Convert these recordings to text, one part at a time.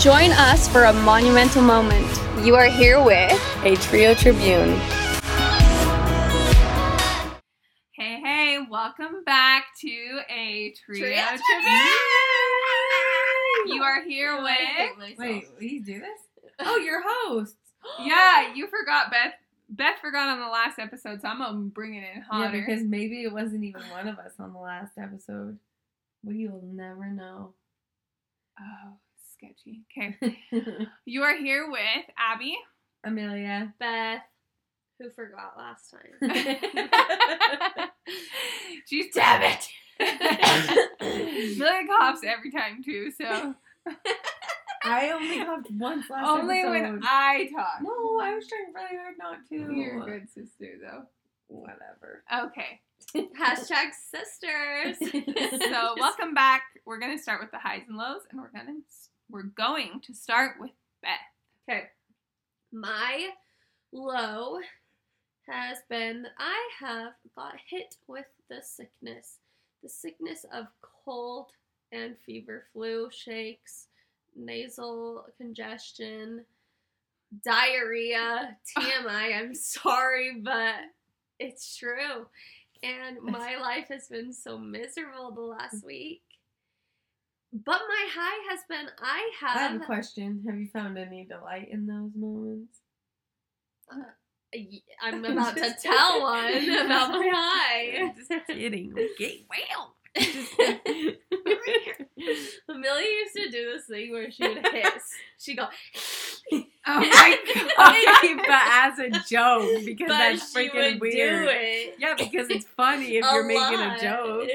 Join us for a monumental moment. You are here with A Trio Tribune. Hey, hey, welcome back to a Trio, Trio Tribune. You are here with. Wait, will you do this? Oh, your host. Yeah, you forgot Beth. Beth forgot on the last episode, so I'm gonna bring it in hotter. Yeah, because maybe it wasn't even one of us on the last episode. We will never know. oh, sketchy. Okay, you are here with Abby. Amelia. Beth, who forgot last time. She's damn it. Millie coughs every time too, so I only coughed once last time. only episode. when I talk. No, I was trying really hard not to. You're a good sister, though. Whatever. Okay, Hashtag sisters. so welcome back. We're gonna start with the highs and lows, and we're gonna we're going to start with Beth. Okay. My low has been that I have got hit with the sickness. The sickness of cold and fever, flu, shakes, nasal congestion, diarrhea, TMI. I'm sorry, but it's true. And my life has been so miserable the last week. But my high has been I have. I have a question. Have you found any delight in those moments? Uh, I'm about to tell one about my high. Just kidding. Okay, well. Amelia used to do this thing where she would hiss. She'd go, Oh my god! but as a joke, because but that's freaking weird. Yeah, because it's funny if a you're making a joke.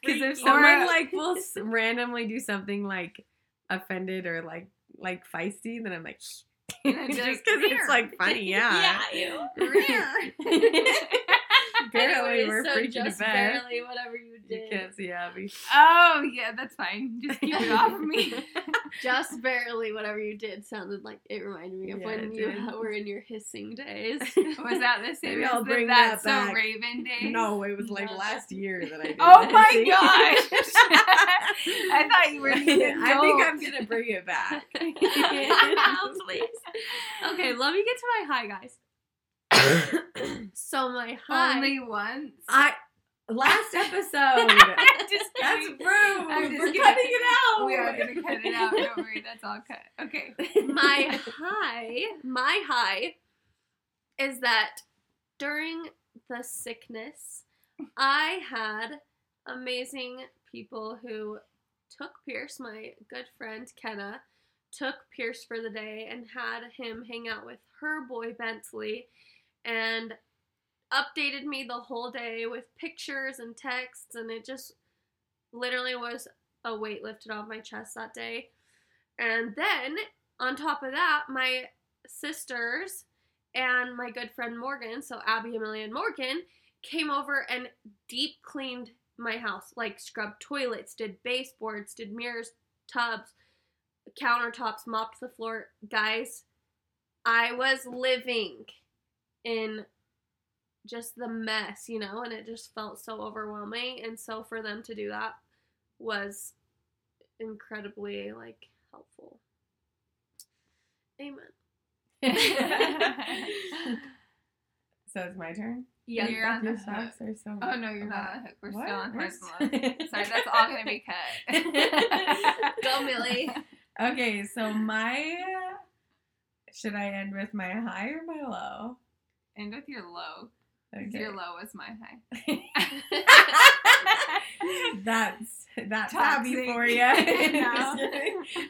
Because if someone Or- like will s- randomly do something like offended or like like feisty, then I'm like, just because it's like funny, yeah. yeah, you. Apparently, we're so freaking just barely whatever you You did. can't see Abby. Oh yeah, that's fine. Just keep it off of me. Just barely whatever you did sounded like it reminded me of Yeah, when you did. were in your hissing days. Was that the same Maybe as I'll the bring That's that So back. Raven Day? No, it was like No. last year that I did. Oh that. my gosh! I thought you were I think I'm gonna bring it back. Please. Okay, let me get to my high, guys. So my high. Only once. I last episode. Just That's rude. We're cutting it out. We are gonna cut it out. Don't worry, that's all cut. Okay. my high, my high is that during the sickness, I had amazing people who took Pierce, my good friend Kenna, took Pierce for the day and had him hang out with her boy Bentley and updated me the whole day with pictures and texts and it just literally was a weight lifted off my chest that day. And then on top of that, my sisters and my good friend Morgan, so Abby, Amelia, and Morgan, came over and deep cleaned my house, like scrubbed toilets, did baseboards, did mirrors, tubs, countertops, mopped the floor. Guys, I was living in just the mess, you know, and it just felt so overwhelming. And so for them to do that was incredibly like helpful. Amen. so it's my turn. Yeah. You're on Your the hook. socks are so. Oh no, you're not on the hook. We're What? still on We're hearts s- and love. Sorry, that's all gonna be cut. Go, Millie. Okay, so my should I end with my high or my low? End with your low. Okay. Your low is my high. That's that's Toxic. happy for you. No.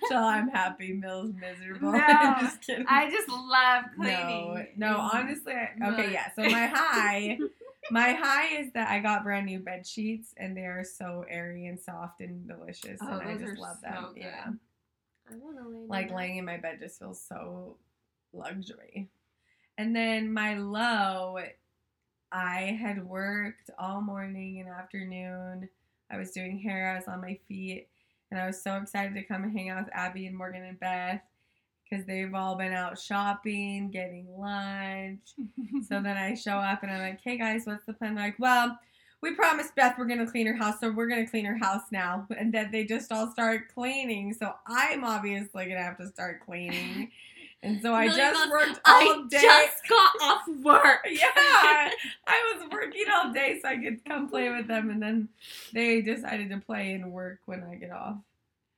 so I'm happy. Mill's miserable. No, just kidding. I just love cleaning. no. no, Honestly, I, okay, yeah. So my high, my high is that I got brand new bed sheets and they are so airy and soft and delicious, Oh, and I just love so them. good. Yeah, I want to lay like laying in my bed just feels so luxury. And then my low, I had worked all morning and afternoon. I was doing hair, I was on my feet, and I was so excited to come and hang out with Abby and Morgan and Beth because they've all been out shopping, getting lunch. so then I show up and I'm like, hey guys, what's the plan? They're like, well, we promised Beth we're gonna clean her house, so we're gonna clean her house now. And then they just all start cleaning. So I'm obviously gonna have to start cleaning. And so I just worked all I day. just got off work. yeah, I was working all day so I could come play with them, and then they decided to play and work when I get off.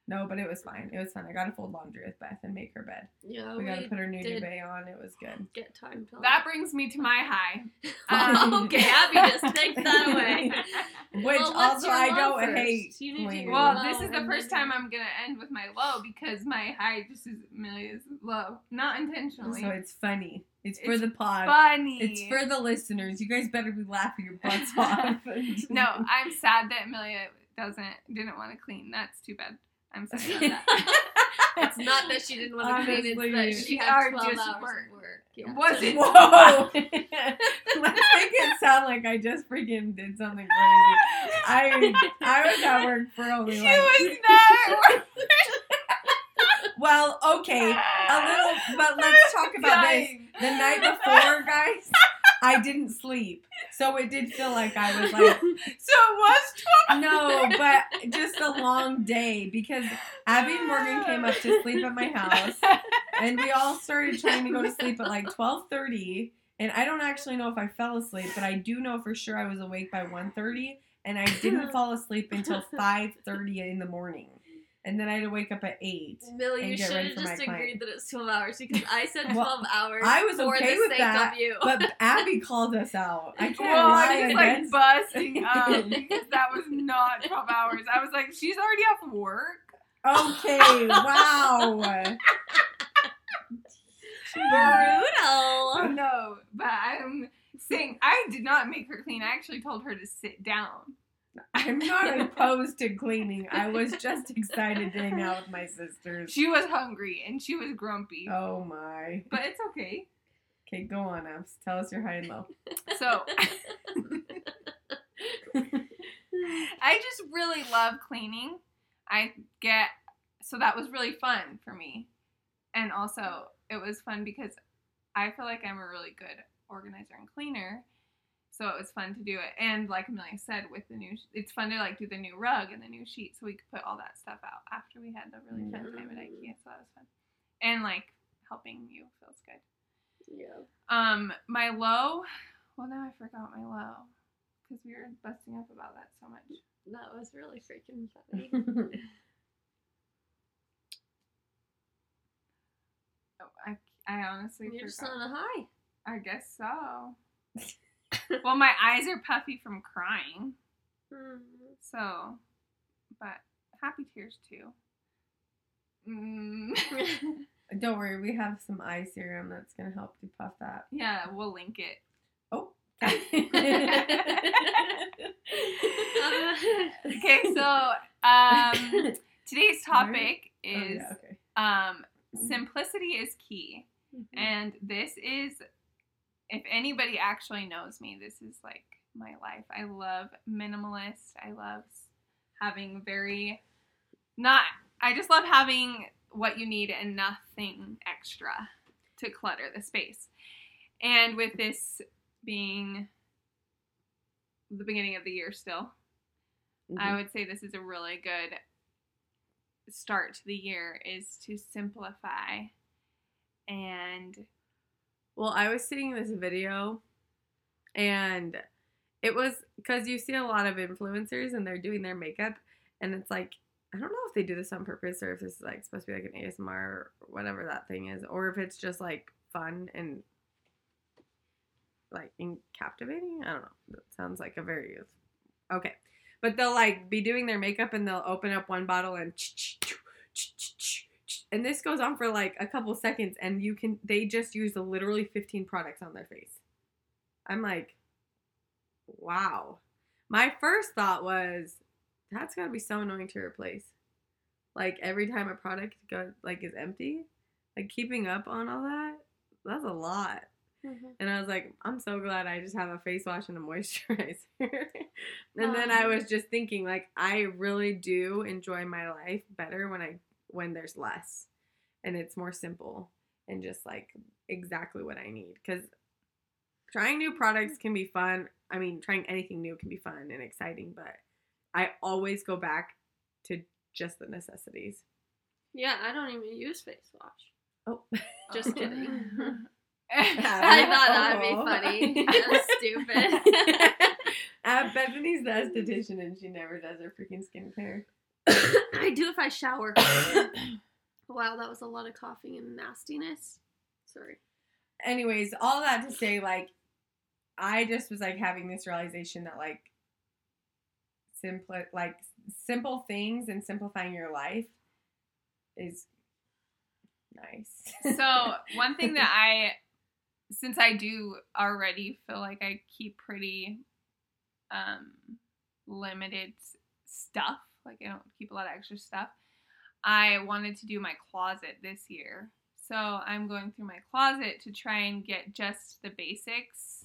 No, but it was fine. It was fun. I got to fold laundry with Beth and make her bed. Yeah, we we got to put her new did duvet on. It was good. get time to That brings me to my high. Um, okay, Abby, just take that away. Which Well, also I don't first? hate. You need to Well, this is the first time I'm gonna end with my low because my high just is Amelia's low, not intentionally. So it's funny. It's for It's the pod. funny. It's for the listeners. You guys better be laughing your butts off. no, I'm sad that Amelia doesn't didn't want to clean. That's too bad. I'm sorry about that. it's not that she didn't want to clean; it's that she had twelve hours work. work. Yeah. Was it? Whoa! Let's make it sound like I just freaking did something crazy. I I was at work for only She like was not. well, okay, a little, but let's talk about this. The night before, guys, I didn't sleep, so it did feel like I was like So it was twelve. no, but just a long day because Abby and Morgan came up to sleep at my house. and we all started trying to go to sleep at like 12:30 and I don't actually know if I fell asleep but I do know for sure I was awake by 1:30 and I didn't fall asleep until 5:30 in the morning and then I had to wake up at 8 Millie, you should have just agreed that it's 12 hours because I said 12 hours I was okay the with that, of you. but Abby called us out I can't Well, I was like busting up because that was not 12 hours. I was like, she's already off work. Okay wow Brutal. Oh, no, but I'm saying I did not make her clean. I actually told her to sit down. I'm not opposed to cleaning I was just excited to hang out with my sisters She was hungry and she was grumpy, Oh my. but it's okay. Okay, go on, Abs. Tell us your high and low. So I just really love cleaning. I get so that was really fun for me. And also it was fun because I feel like I'm a really good organizer and cleaner. So it was fun to do it. And like Amelia said, with the new, it's fun to like do the new rug and the new sheet, so we could put all that stuff out after we had the really fun time at IKEA. So that was fun. And like helping you feels good. yeah. Um, my low. Well, now I forgot my low because we were busting up about that so much. That was really freaking funny. Oh, I, I honestly You're just on a high. I guess so. well, my eyes are puffy from crying, Hmm. so, but happy tears too. Mm. Don't worry, we have some eye serum that's gonna help you puff that. yeah, we'll link it. Oh. Okay, so um, today's topic Oh, is yeah, okay. um, simplicity is key. Mm-hmm. And this is, if anybody actually knows me, this is like my life. I love minimalist. I love having very, not, I just love having what you need and nothing extra to clutter the space. And with this being the beginning of the year still, I Mhm. would say this is a really good start to the year is to simplify and Well, I was seeing this video and it was because you see a lot of influencers and they're doing their makeup and it's like I don't know if they do this on purpose or if this is like supposed to be like an ASMR or whatever that thing is, or if it's just like fun and like in captivating. I don't know. That sounds like a very okay. But they'll like be doing their makeup and they'll open up one bottle and and this goes on for like a couple seconds and you can they just use literally 15 products on their face. I'm like, wow. My first thought was that's gotta be so annoying to replace. Like every time a product go like is empty, like keeping up on all that, that's a lot. Mhm. And I was like, I'm so glad I just have a face wash and a moisturizer. and then I Um. was just thinking, like, I really do enjoy my life better when I when there's less and it's more simple and just like exactly what I need. Because trying new products can be fun. I mean, trying anything new can be fun and exciting, but I always go back to just the necessities. Yeah, I don't even use face wash. Oh, Just kidding. I thought that'd be funny. That's stupid. uh, Bethany's the esthetician and she never does her freaking skincare. I do if I shower. wow, that was a lot of coughing and nastiness. Sorry. Anyways, all that to say, like, I just was like having this realization that like simple like simple things and simplifying your life is nice. so one thing that I, since I do already feel like I keep pretty um, limited stuff, like I don't keep a lot of extra stuff. I wanted to do my closet this year, so I'm going through my closet to try and get just the basics.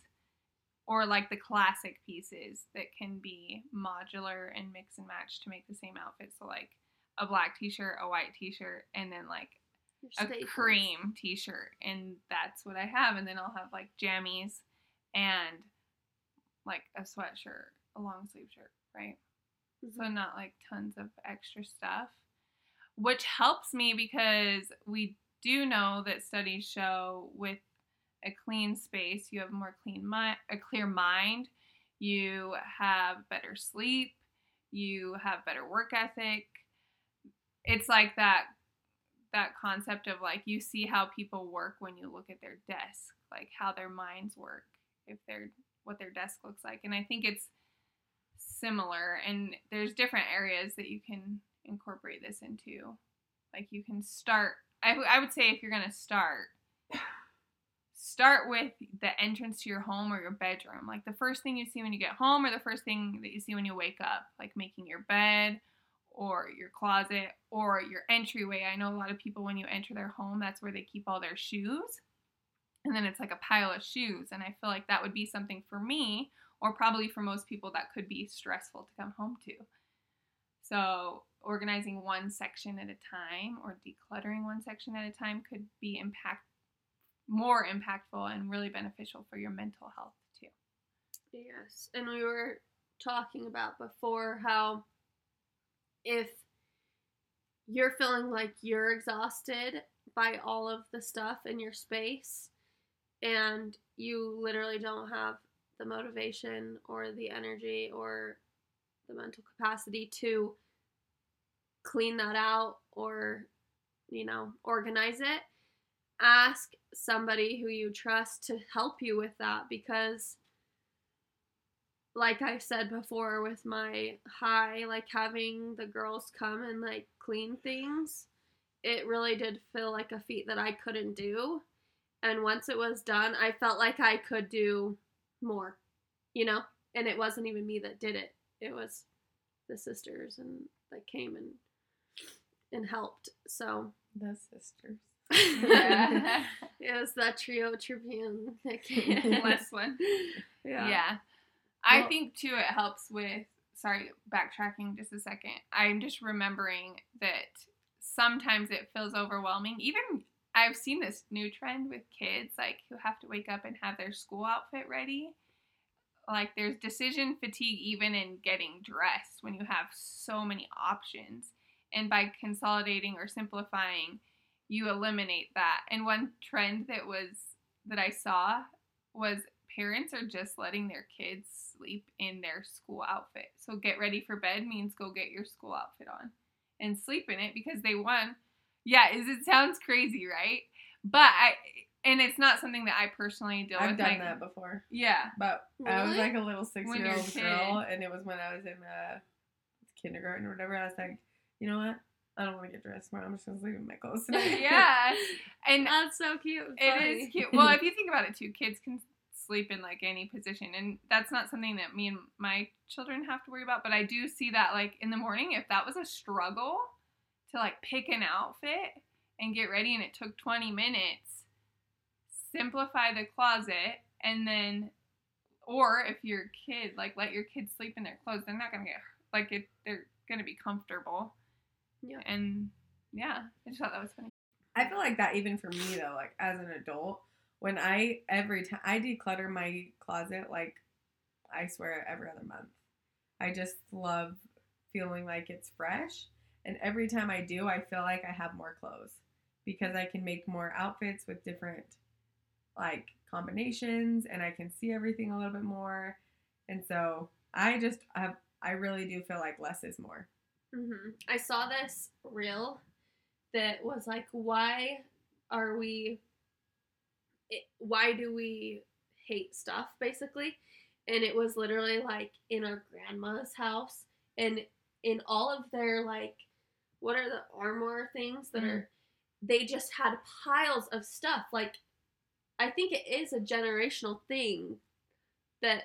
Or like the classic pieces that can be modular and mix and match to make the same outfit. So like a black t-shirt, a white t-shirt, and then like a cream t-shirt and that's what I have and then I'll have like jammies and like a sweatshirt, a long sleeve shirt, right? So Mhm. not like tons of extra stuff. Which helps me because we do know that studies show with a clean space, you have more clean mind, a clear mind, you have better sleep, you have better work ethic. It's like that that concept of like you see how people work when you look at their desk, like how their minds work, if they're what their desk looks like. And I think it's similar and there's different areas that you can incorporate this into. Like you can start I, would say if you're going to start start with the entrance to your home or your bedroom. Like the first thing you see when you get home or the first thing that you see when you wake up, like making your bed or your closet or your entryway. I know a lot of people when you enter their home, that's where they keep all their shoes. And then it's like a pile of shoes. And I feel like that would be something for me, or probably for most people, that could be stressful to come home to. So, organizing one section at a time or decluttering one section at a time could be impact more impactful and really beneficial for your mental health too. Yes. And we were talking about before how if you're feeling like you're exhausted by all of the stuff in your space and you literally don't have the motivation or the energy or the mental capacity to clean that out or you know organize it ask somebody who you trust to help you with that because like I said before with my high, like having the girls come and like clean things, it really did feel like a feat that I couldn't do. And once it was done, I felt like I could do more, you know? And it wasn't even me that did it. It was the sisters and that came and and helped. So The sisters. Yeah. it was that trio Tribune that came. Last one. Yeah. I think too it helps with sorry, backtracking just a second. I'm just remembering that sometimes it feels overwhelming. Even I've seen this new trend with kids like who have to wake up and have their school outfit ready. Like there's decision fatigue even in getting dressed when you have so many options. And by consolidating or simplifying, you eliminate that. And one trend that was that I saw was parents are just letting their kids sleep in their school outfit. So get ready for bed means go get your school outfit on and sleep in it because they won. Yeah, is it sounds crazy, right? But I and it's not something that I personally deal I've with. done my- that before. Yeah. But I was like a little six when year old girl, and it was when I was in uh, kindergarten or whatever. I was like, you know what? I don't want to get dressed tomorrow. I'm just going to sleep in my clothes tonight. yeah. And That's so cute. and It funny. is cute. Well, if you think about it too, kids can sleep in like any position, and that's not something that me and my children have to worry about. But I do see that like in the morning, if that was a struggle to like pick an outfit and get ready, and it took 20 minutes, simplify the closet, and then, or if your kid like let your kids sleep in their clothes, they're not gonna get like it. They're gonna be comfortable. Yeah. And yeah, I just thought that was funny. I feel like that even for me though, like as an adult, when I every time I declutter my closet like I swear every other month. I just love feeling like it's fresh. And every time I do, I feel like I have more clothes because I can make more outfits with different like combinations and I can see everything a little bit more. And so I just have I really do feel like less is more. hmm I saw this reel that was like, why are we, why do we hate stuff, basically? And it was literally like in our grandma's house and in all of their, like, what are the armor things that Mm. are, they just had piles of stuff. Like, I think it is a generational thing that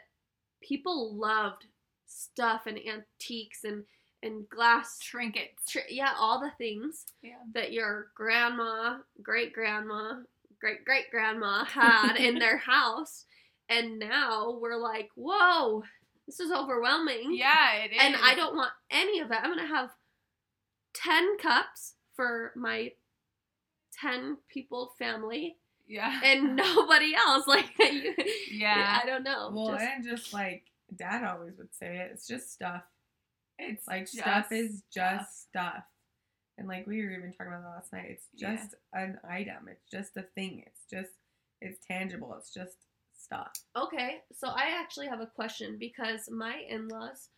people loved stuff and antiques and and glass Trinkets. tr- yeah all the things Yeah. that your grandma great grandma great great grandma had in their house and now we're like whoa this is overwhelming Yeah, it is. and i don't want any of that i'm gonna have 10 cups for my 10 people family Yeah. and nobody else like you, Yeah. i don't know Well, just- and just like dad always would say it, it's just stuff. it's Like stuff is just stuff. And like we were even talking about that last night, it's Yeah. just an item. It's just a thing. It's just it's tangible. It's just stuff. Okay, so I actually have a question because my in laws,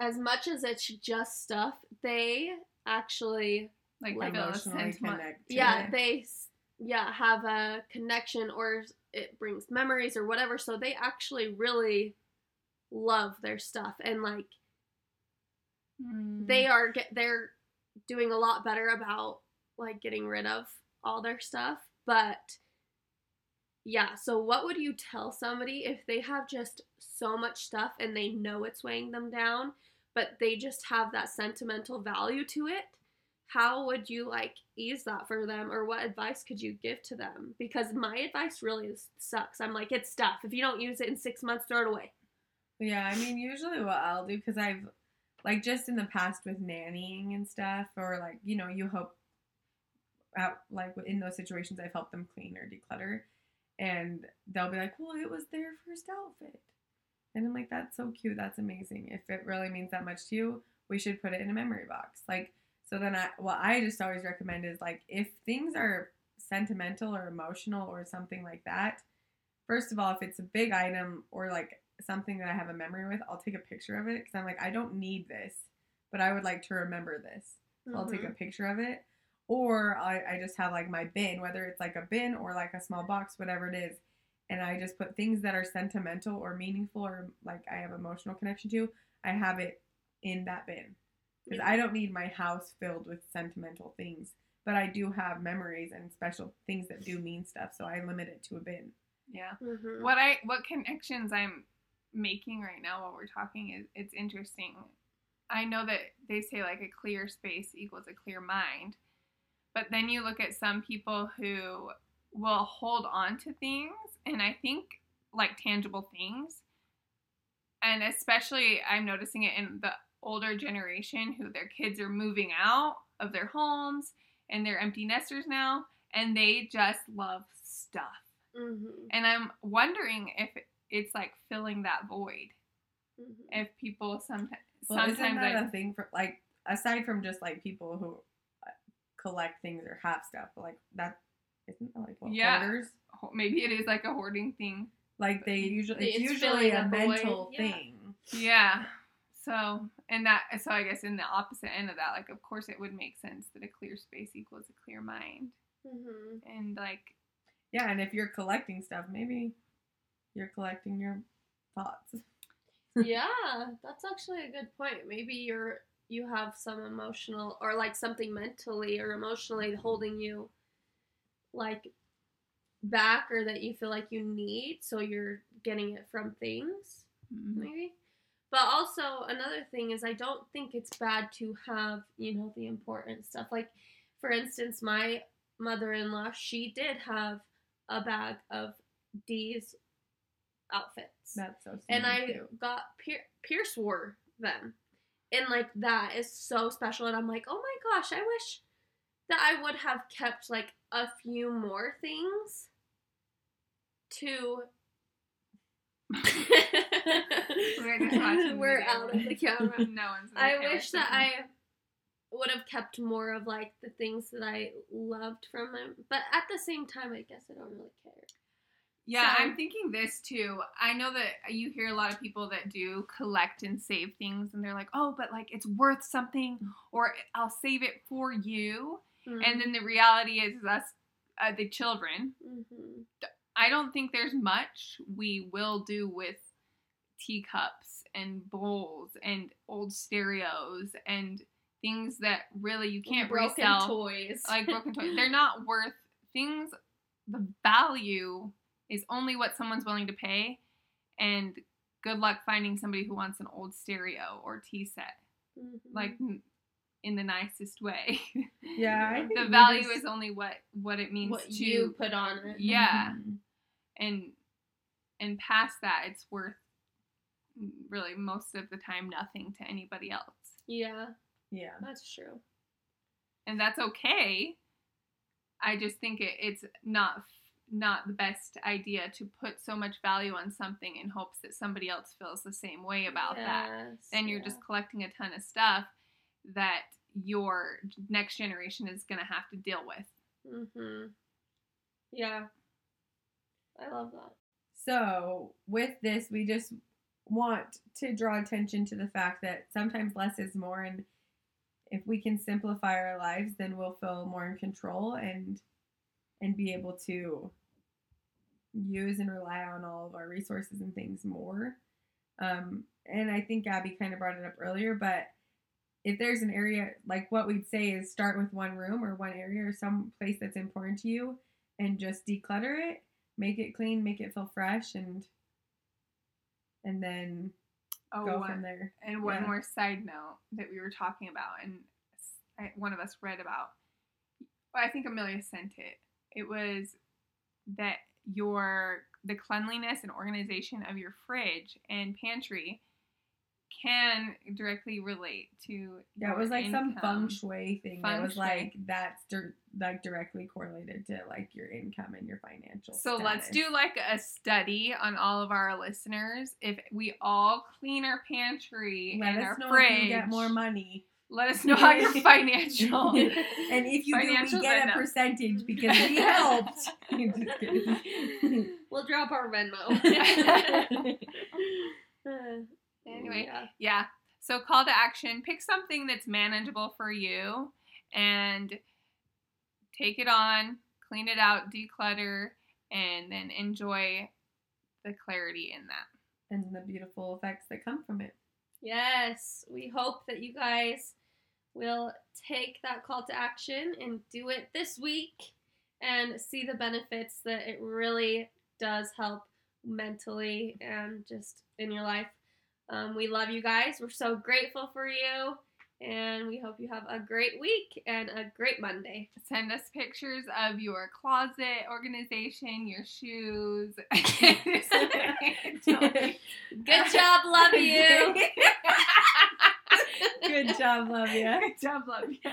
as much as it's just stuff, they actually, like like Emotionally connect. to yeah, it. they, yeah, have a connection or it brings memories or whatever. So they actually really love their stuff and like Mm. they are get they're doing a lot better about like getting rid of all their stuff but yeah so what would you tell somebody if they have just so much stuff and they know it's weighing them down but they just have that sentimental value to it? How would you like ease that for them or what advice could you give to them? Because my advice really sucks. I'm like it's stuff. If you don't use it in six months throw it away. Yeah, I mean, usually what I'll do because I've like just in the past with nannying and stuff, or like you know, you help out like in those situations, I've helped them clean or declutter, and they'll be like, "Well, it was their first outfit," and I'm like, "That's so cute. That's amazing. If it really means that much to you, we should put it in a memory box." Like, so then I what I just always recommend is like if things are sentimental or emotional or something like that. First of all, if it's a big item or like something that I have a memory with, I'll take a picture of it because I'm like, I don't need this, but I would like to remember this. So I'll take a mm-hmm. picture of it. Or I, I just have like my bin, whether it's like a bin or like a small box, whatever it is. And I just put things that are sentimental or meaningful or like I have emotional connection to, I have it in that bin. Because I don't need my house filled with sentimental things, but I do have memories and special things that do mean stuff. So I limit it to a bin. Yeah. Mhm. What I what connections I'm making right now while we're talking is it's interesting. I know that they say like a clear space equals a clear mind. But then you look at some people who will hold on to things and I think like tangible things. And especially I'm noticing it in the older generation who their kids are moving out of their homes and they're empty nesters now and they just love stuff. Mhm. And I'm wondering if it's like filling that void. Mhm. If people sometimes Well, sometimes isn't that like a thing for like aside from just like people who collect things or have stuff, but like that isn't that like what Yeah. hoarders? maybe it is like a hoarding thing. Like they usually It's it's, usually a up a void, mental yeah. thing. Yeah. So and that so I guess in the opposite end of that, like of course it would make sense that a clear space equals a clear mind. Mhm. And like Yeah, and if you're collecting stuff, maybe you're collecting your thoughts. yeah, that's actually a good point. Maybe you're you have some emotional or like something mentally or emotionally holding you like back or that you feel like you need, so you're getting it from things, mm, maybe. But also another thing is I don't think it's bad to have, you know, the important stuff. Like for instance, my mother-in-law, she did have a bag of Dee's outfits. That's so and I cute. got Pier- Pierce wore them, and like that is so special. And I'm like, oh my gosh, I wish that I would have kept like a few more things to. We're We're out of the camera. no one's. I wish that. I would have kept more of like the things that I loved from them but at the same time, I guess I don't really care. Yeah, So- I'm thinking this too. I know that you hear a lot of people that do collect and save things, and they're like, "Oh, but like it's worth something," or "I'll save it for you." And then the reality is, us, uh, the children. Mhm. I don't think there's much we will do with teacups and bowls and old stereos and things that really you can't broken resell. toys, like broken toys. They're not worth things. The value is only what someone's willing to pay, and good luck finding somebody who wants an old stereo or tea set, Mhm. like in the nicest way. Yeah, I think the value just- is only what what it means what to you put on it. yeah, Mhm. and and past that, it's worth really most of the time nothing to anybody else, Yeah, Yeah. that's true. and that's okay. I just think it, it's not not the best idea to put so much value on something in hopes that somebody else feels the same way about that. Yes, Then you're yeah. just collecting a ton of stuff that your next generation is going to have to deal with. Mm-hmm. Yeah. I love that. So, with this, we just want to draw attention to the fact that sometimes less is more, and if we can simplify our lives, then we'll feel more in control and and be able to use and rely on all of our resources and things more. Um, and I think Gabby kind of brought it up earlier, but if there's an area like what we'd say is start with one room or one area or some place that's important to you and just declutter it make it clean make it feel fresh and and then Oh, go one- from there And one Yeah. more side note that we were talking about, and I, one of us read about. Well, I think Amelia sent it. It was that your the cleanliness and organization of your fridge and pantry can directly relate to. yeah it was like some income. feng shui thing that Feng was shui. like that's dir- like directly correlated to like your income and your financial So let's do like a study on all of our listeners. If we all clean our pantry let and our fridge, get more money let us know how your financial and if you do we get end a up. percentage because we helped We'll drop our Venmo. Anyway, Yeah. Yeah. So call to action. Pick something that's manageable for you and take it on, clean it out, declutter, and then enjoy the clarity in that. and the beautiful effects that come from it Yes, we hope that you guys will take that call to action and do it this week and see the benefits that it really does help mentally and just in your life. Um, we love you guys. We're so grateful for you. And we hope you have a great week and a great Monday. Send us pictures of your closet organization, your shoes. Good job. Love you. Good job love you Good job, love you.